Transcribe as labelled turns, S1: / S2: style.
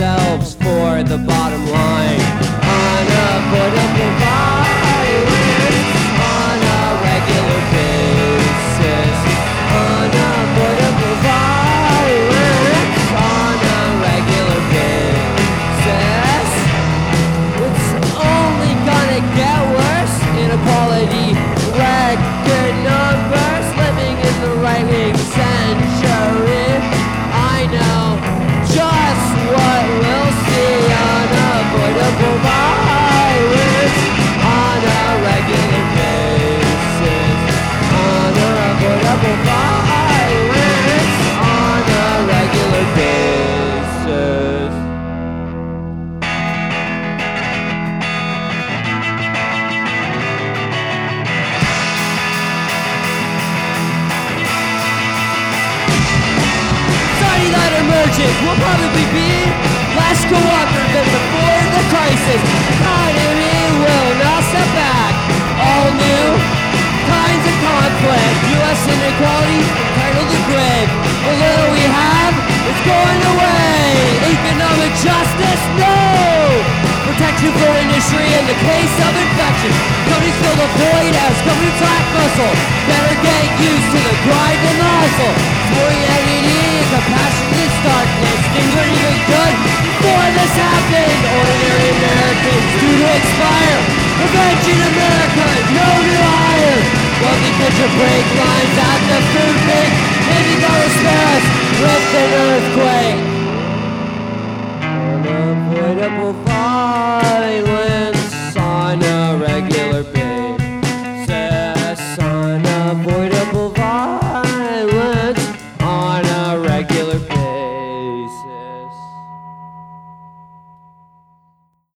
S1: themselves. Urgent will probably be less cooperative than before the crisis. Economy will not step back. All new kinds of conflict. U.S. inequality entitled to grid. The little we have is going away. Economic justice, no! Protection for industry in the case of infection. Companies fill the void as companies lack muscle. Better get used to the grind and the hustle. Pouring LED adapting ordinary Americans due to expire. Imagine America, no new hire. Wealthy pitcher break lines at the food bank, maybe that will spare us with an earthquake. Unavoidable.